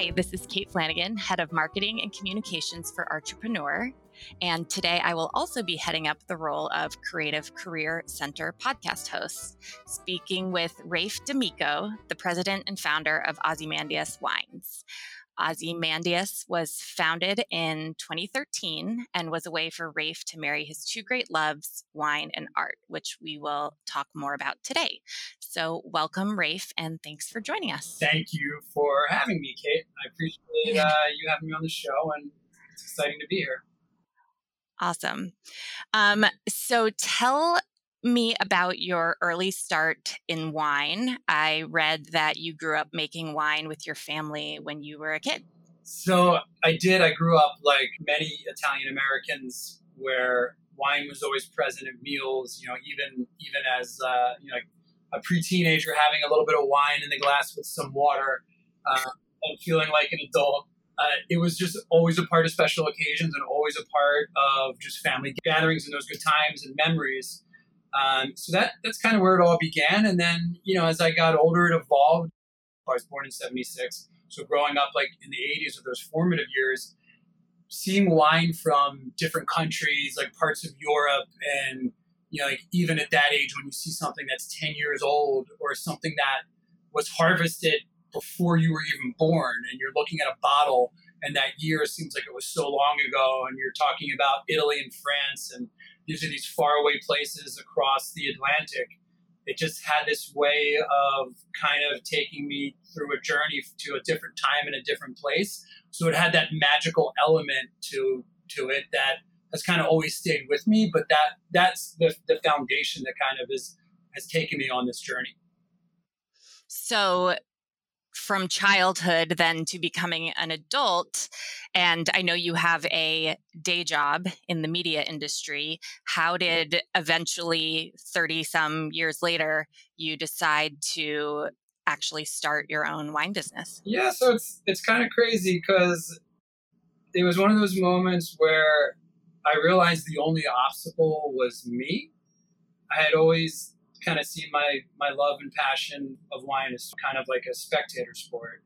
Hi, this is Kate Flanagan, Head of Marketing and Communications for Entrepreneur. And today I will also be heading up the role of Creative Career Center podcast host, speaking with Rafe D'Amico, the president and founder of Ozymandias Wines. Ozymandias was founded in 2013 and was a way for Rafe to marry his two great loves, wine and art, which we will talk more about today. So, welcome, Rafe, and thanks for joining us. Thank you for having me, Kate. I appreciate uh, you having me on the show, and it's exciting to be here. Awesome. Um, so, tell me about your early start in wine. I read that you grew up making wine with your family when you were a kid. So I did. I grew up like many Italian Americans, where wine was always present at meals. You know, even even as uh, you know, a pre-teenager, having a little bit of wine in the glass with some water, uh, and feeling like an adult. Uh, it was just always a part of special occasions and always a part of just family gatherings and those good times and memories. Um, so that that's kind of where it all began. And then, you know, as I got older, it evolved. I was born in 76. So growing up like in the 80s of those formative years, seeing wine from different countries, like parts of Europe and you know, like even at that age when you see something that's 10 years old or something that was harvested before you were even born and you're looking at a bottle and that year seems like it was so long ago and you're talking about Italy and France and these are these faraway places across the Atlantic. It just had this way of kind of taking me through a journey to a different time and a different place. So it had that magical element to to it that has kind of always stayed with me. But that that's the the foundation that kind of is has taken me on this journey. So from childhood then to becoming an adult and i know you have a day job in the media industry. How did eventually 30 some years later you decide to actually start your own wine business? Yeah so it's it's kind of crazy because it was one of those moments where i realized the only obstacle was me. I had always kind of see my my love and passion of wine as kind of like a spectator sport.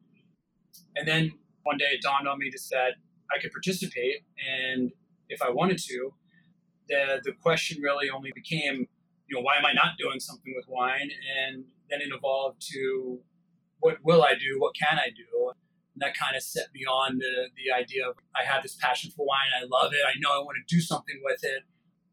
And then one day it dawned on me to that I could participate, and if I wanted to, the the question really only became, you know, why am I not doing something with wine? And then it evolved to, what will I do? What can I do? And that kind of set me on the the idea of I have this passion for wine. I love it. I know I want to do something with it.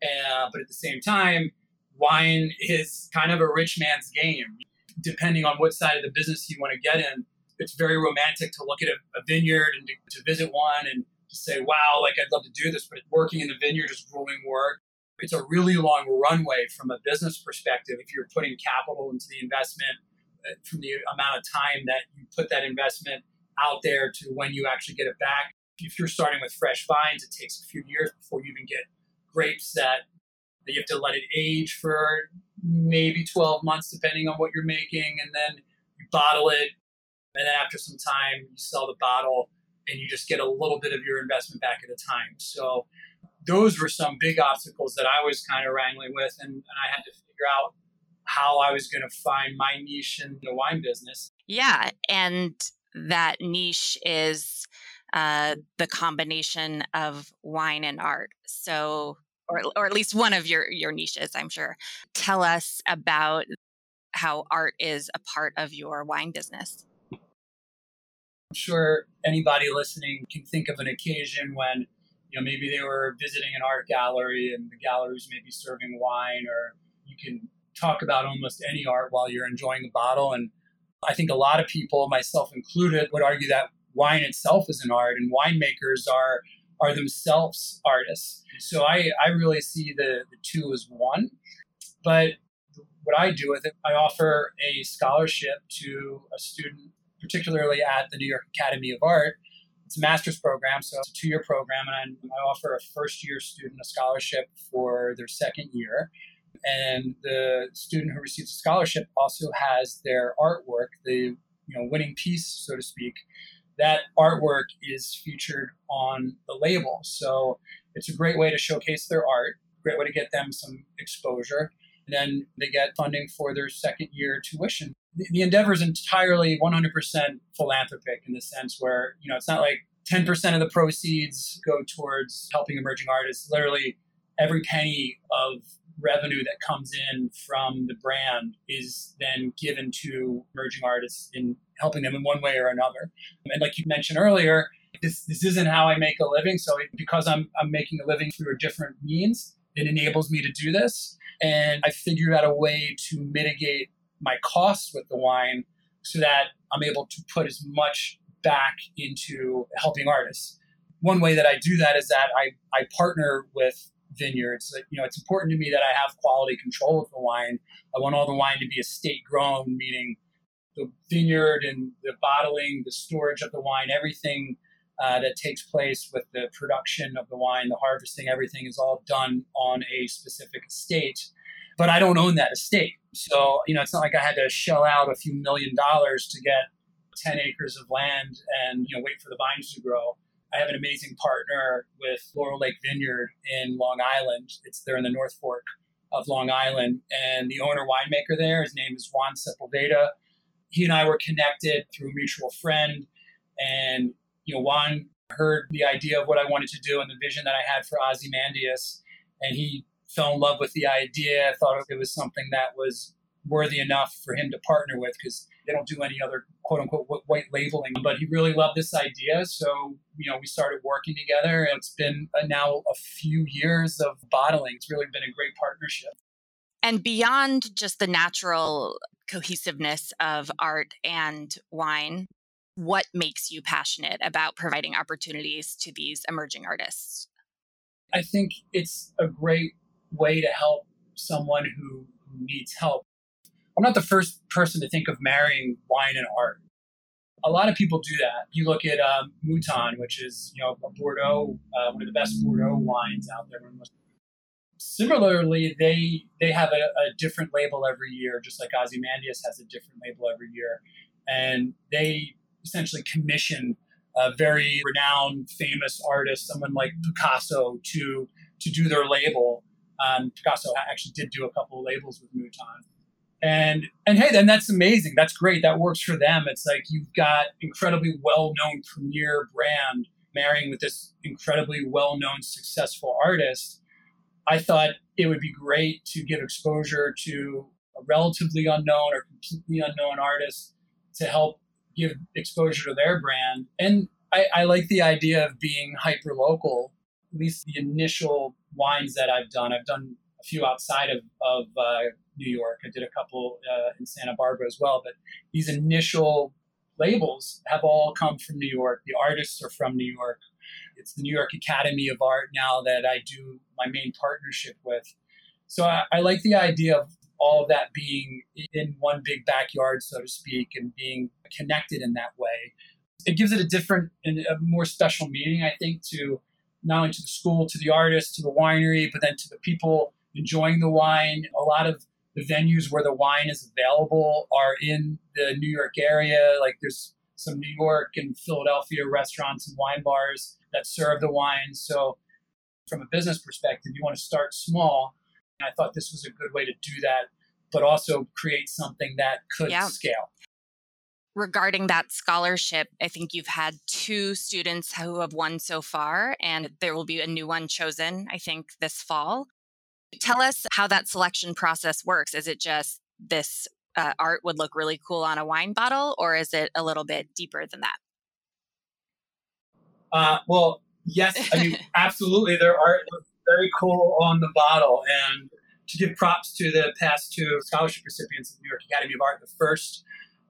Uh, but at the same time, wine is kind of a rich man's game. Depending on what side of the business you want to get in, it's very romantic to look at a, a vineyard and to, to, visit one and to say, wow, like I'd love to do this, but working in the vineyard is grueling work. It's a really long runway from a business perspective if you're putting capital into the investment uh, from the amount of time that you put that investment out there to when you actually get it back. If you're starting with fresh vines, it takes a few years before you even get grapes that you have to let it age for maybe 12 months, depending on what you're making. And then you bottle it. And then after some time, you sell the bottle and you just get a little bit of your investment back at a time. So those were some big obstacles that I was kind of wrangling with. And, and I had to figure out how I was going to find my niche in the wine business. Yeah. And that niche is uh, the combination of wine and art. So or, or at least one of your your niches i'm sure. Tell us about how art is a part of your wine business. I'm sure anybody listening can think of an occasion when you know maybe they were visiting an art gallery and the galleries maybe serving wine or you can talk about almost any art while you're enjoying a bottle and i think a lot of people myself included would argue that wine itself is an art and winemakers are are themselves artists. So I, I really see the, the two as one. But what I do with it, I offer a scholarship to a student, particularly at the New York Academy of Art. It's a master's program, so it's a two year program, and I, offer a first year student a scholarship for their second year. And the student who receives a scholarship also has their artwork, the you know winning piece, so to speak, that artwork is featured on the label. So it's a great way to showcase their art, great way to get them some exposure. And then they get funding for their second year tuition. the, the endeavor is entirely 100% philanthropic in the sense where, you know, it's not like 10% of the proceeds go towards helping emerging artists. Literally, every penny of revenue that comes in from the brand is then given to emerging artists in helping them in one way or another. And like you mentioned earlier, this, this isn't how I make a living. So because I'm, I'm making a living through a different means, it enables me to do this. And I figured out a way to mitigate my costs with the wine so that I'm able to put as much back into helping artists. One way that I do that is that I, I partner with vineyards. You know, it's important to me that I have quality control of the wine. I want all the wine to be estate grown, meaning the vineyard and the bottling, the storage of the wine, everything uh, that takes place with the production of the wine, the harvesting, everything is all done on a specific estate. But I don't own that estate. So, you know, it's not like I had to shell out a few million dollars to get 10 acres of land and, you know, wait for the vines to grow. I have an amazing partner with Laurel Lake Vineyard in Long Island. It's there in the North Fork of Long Island. And the owner winemaker there, his name is Juan Sepulveda. He and I were connected through a mutual friend. And, you know, Juan heard the idea of what I wanted to do and the vision that I had for Ozymandias. And he fell in love with the idea, thought it was something that was worthy enough for him to partner with because they don't do any other quote unquote white labeling. But he really loved this idea. So, you know, we started working together. And it's been now a few years of bottling. It's really been a great partnership. And beyond just the natural cohesiveness of art and wine, what makes you passionate about providing opportunities to these emerging artists? I think it's a great way to help someone who needs help I'm not the first person to think of marrying wine and art. A lot of people do that. You look at um, Mouton, which is you know a Bordeaux, uh, one of the best Bordeaux wines out there. Similarly, they they have a, a different label every year, just like Ozymandias has a different label every year, and they essentially commission a very renowned, famous artist, someone like Picasso, to to do their label. Um, Picasso actually did do a couple of labels with Mouton and and hey then that's amazing. That's great. That works for them. It's like you've got incredibly well-known premier brand marrying with this incredibly well-known successful artist. I thought it would be great to give exposure to a relatively unknown or completely unknown artist to help give exposure to their brand. And i, I like the idea of being hyper local at least the initial wines that i've done. I've done a few outside of, of uh, New York. I did a couple uh, in Santa Barbara as well. But these initial labels have all come from New York. The artists are from New York. It's the New York Academy of Art now that I do my main partnership with. So I, I like the idea of all of that being in one big backyard, so to speak, and being connected in that way. It gives it a different and a more special meaning, I think, to not only to the school, to the artist, to the winery, but then to the people enjoying the wine. A lot of the venues where the wine is available are in the New York area. Like there's some New York and Philadelphia restaurants and wine bars that serve the wine. So, from a business perspective, you want to start small. And I thought this was a good way to do that, but also create something that could yeah. scale. Regarding that scholarship, I think you've had two students who have won so far, and there will be a new one chosen, I think, this fall. Tell us how that selection process works. Is it just this uh, art would look really cool on a wine bottle, or is it a little bit deeper than that? Uh, well, yes, I mean, absolutely. Their art looks very cool on the bottle. And to give props to the past two scholarship recipients of the New York Academy of Art, the first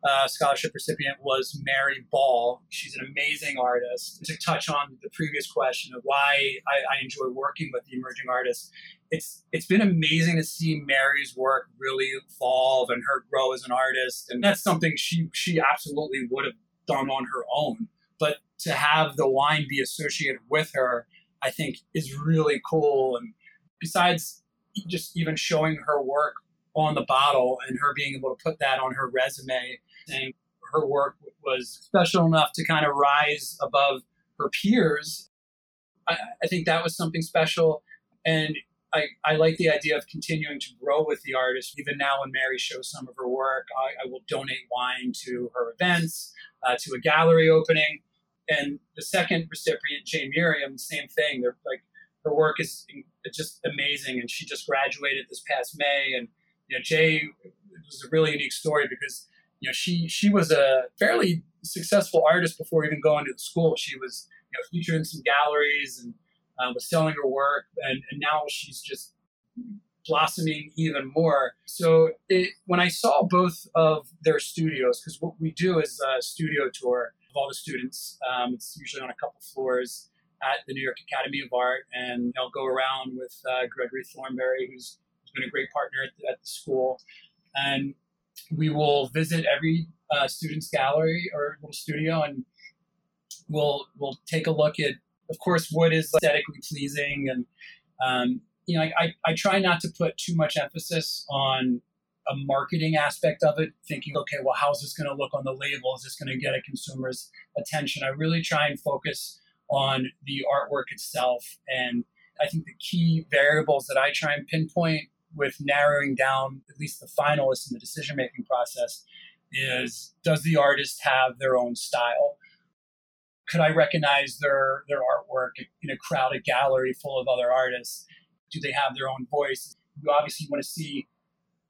uh, scholarship recipient was Mary Ball. She's an amazing artist. To touch on the previous question of why I, I enjoy working with the emerging artists, it's it's been amazing to see Mary's work really evolve and her grow as an artist, and that's something she she absolutely would have done on her own. But to have the wine be associated with her, I think is really cool. And besides just even showing her work on the bottle and her being able to put that on her resume, saying her work was special enough to kind of rise above her peers, I, I think that was something special. And I, I like the idea of continuing to grow with the artist. Even now, when Mary shows some of her work, I, I will donate wine to her events, uh, to a gallery opening. And the second recipient, Jay Miriam, same thing. They're like her work is just amazing, and she just graduated this past May. And you know, Jay it was a really unique story because you know she she was a fairly successful artist before even going to the school. She was you know featured in some galleries and uh, was selling her work, and, and now she's just blossoming even more. So it, when I saw both of their studios, because what we do is a studio tour of all the students. Um, it's usually on a couple floors at the New York Academy of Art, and I'll go around with uh, Gregory Thornberry, who's, who's been a great partner at the, at the school, and we will visit every uh, student's gallery or little studio, and we'll we'll take a look at, of course, what is aesthetically pleasing, and um, you know, I, I try not to put too much emphasis on a marketing aspect of it, thinking, okay, well, how's this going to look on the label? Is this going to get a consumer's attention? I really try and focus on the artwork itself. And I think the key variables that I try and pinpoint with narrowing down at least the finalists in the decision making process is does the artist have their own style? Could I recognize their, their artwork in a crowded gallery full of other artists? Do they have their own voice? You obviously want to see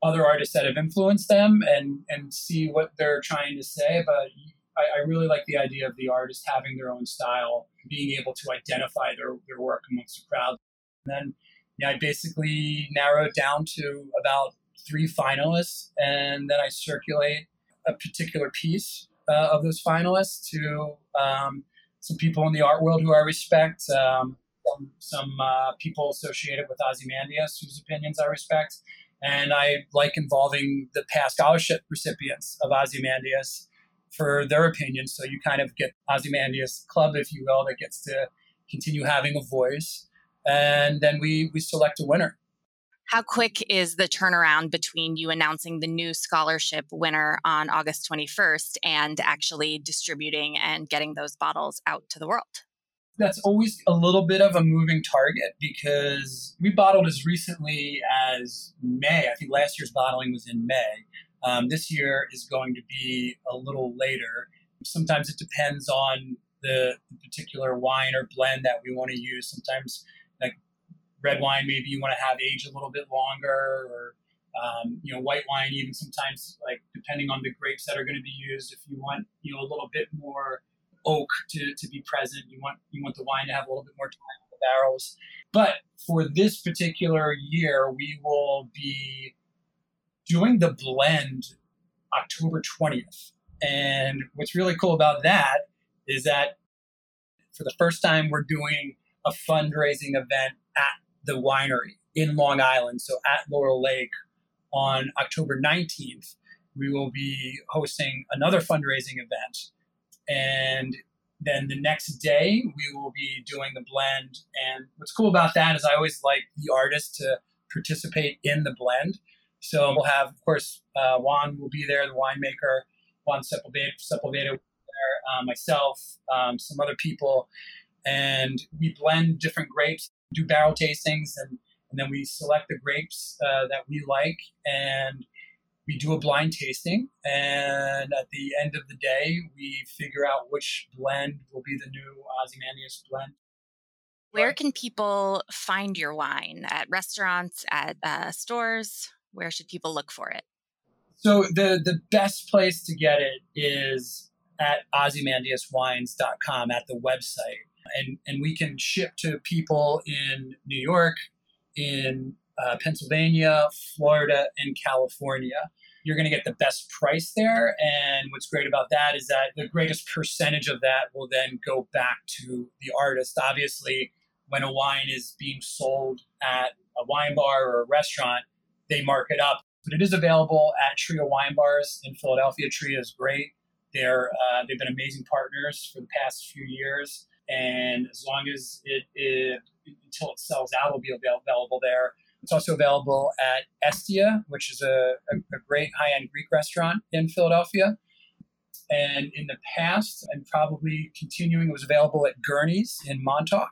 other artists that have influenced them and, and see what they're trying to say, but I, I, really like the idea of the artist having their own style, being able to identify their, their work amongst the crowd. And then yeah, I basically narrow down to about three finalists, and then I circulate a particular piece uh, of those finalists to um, some people in the art world who I respect, um, some uh, people associated with Ozymandias whose opinions I respect, and I like involving the past scholarship recipients of Ozymandias for their opinions. So you kind of get Ozymandias Club, if you will, that gets to continue having a voice. And then we, we select a winner. How quick is the turnaround between you announcing the new scholarship winner on August 21st and actually distributing and getting those bottles out to the world? That's always a little bit of a moving target because we bottled as recently as May. I think last year's bottling was in May. Um, this year is going to be a little later. Sometimes it depends on the, the particular wine or blend that we want to use. Sometimes, red wine, maybe you want to have age a little bit longer, or um, you know, white wine. Even sometimes, like depending on the grapes that are going to be used, if you want you know a little bit more oak to, to be present, you want you want the wine to have a little bit more time in the barrels. But for this particular year, we will be doing the blend October 20th. And what's really cool about that is that for the first time, we're doing a fundraising event at the winery in Long Island, so at Laurel Lake on October 19th. We will be hosting another fundraising event. And then the next day, we will be doing the blend. And what's cool about that is I always like the artist to participate in the blend. So we'll have, of course, uh, Juan will be there, the winemaker, Juan Sepulveda, Sepulveda there, uh, myself, um, some other people, and we blend different grapes, do barrel tastings, and, and then we select the grapes uh, that we like, and we do a blind tasting. And at the end of the day, we figure out which blend will be the new Ozymandias blend. Where can people find your wine? At restaurants, at uh, stores? where should people look for it? So the the best place to get it is at ozymandiaswines.com at the website. And, and we can ship to people in New York, in uh, Pennsylvania, Florida, and California. You're going to get the best price there. And what's great about that is that the greatest percentage of that will then go back to the artist. Obviously, when a wine is being sold at a wine bar or a restaurant, they mark it up. But it is available at Tria Wine Bars in Philadelphia. Tria is great. They're uh, they've been amazing partners for the past few years, and as long as it, it until it sells out, it'll be available there. It's also available at Estia, which is a, a, a great high end Greek restaurant in Philadelphia. And in the past, and probably continuing, it was available at Gurney's in Montauk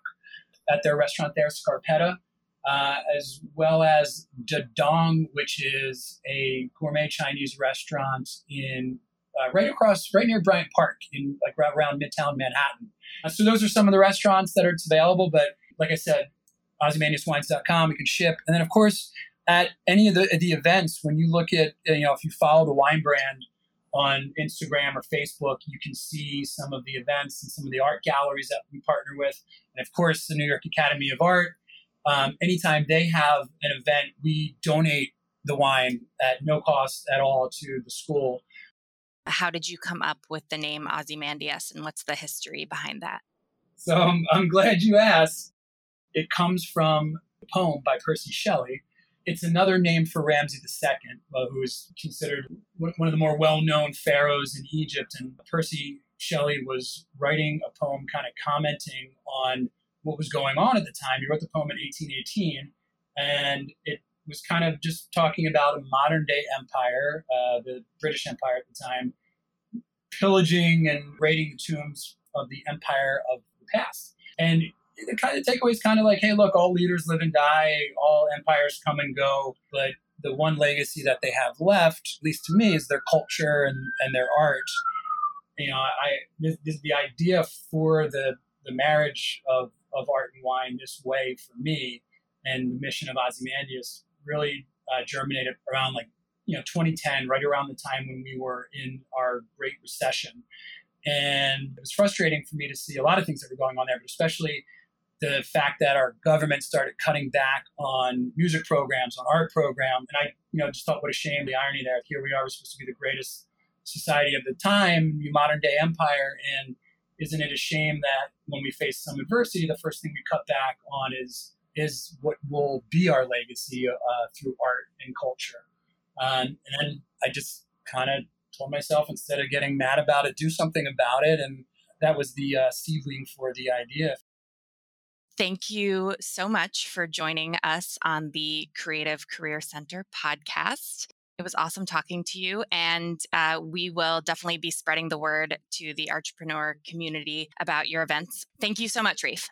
at their restaurant there, Scarpetta. uh, as well as Dadong, which is a gourmet Chinese restaurant in uh, right across, right near Bryant Park, in like right around Midtown Manhattan. Uh, so those are some of the restaurants that are available. But like I said, OzymandiasWines.com, you can ship, and then of course at any of the the events, when you look at you know if you follow the wine brand on Instagram or Facebook, you can see some of the events and some of the art galleries that we partner with, and of course the New York Academy of Art. Um, anytime they have an event, we donate the wine at no cost at all to the school. How did you come up with the name Ozymandias and what's the history behind that? So um, I'm glad you asked. It comes from a poem by Percy Shelley. It's another name for Ramses II, uh, who is considered one of the more well known pharaohs in Egypt. And Percy Shelley was writing a poem kind of commenting on what was going on at the time. He wrote the poem in 1818, and it was kind of just talking about a modern day empire, uh, the British Empire at the time, pillaging and raiding the tombs of the empire of the past. And the kind of takeaway is kind of like, hey, look, all leaders live and die, all empires come and go, but the one legacy that they have left, at least to me, is their culture and, and their art. You know, I this, this, the idea for the the marriage of, of art and wine this way for me and the mission of Ozymandias really uh, germinated around like you know 2010 right around the time when we were in our great recession. And it was frustrating for me to see a lot of things that were going on there but especially the fact that our government started cutting back on music programs on art programs and i you know just thought what a shame the irony there here we are we're supposed to be the greatest society of the time modern day empire. And isn't it a shame that when we face some adversity the first thing we cut back on is is what will be our legacy uh, through art and culture. Um, and then I just kind of told myself instead of getting mad about it, do something about it. And that was the uh, seedling for the idea. Thank you so much for joining us on the Creative Career Center podcast. It was awesome talking to you, and uh, we will definitely be spreading the word to the entrepreneur community about your events. Thank you so much, Rafe.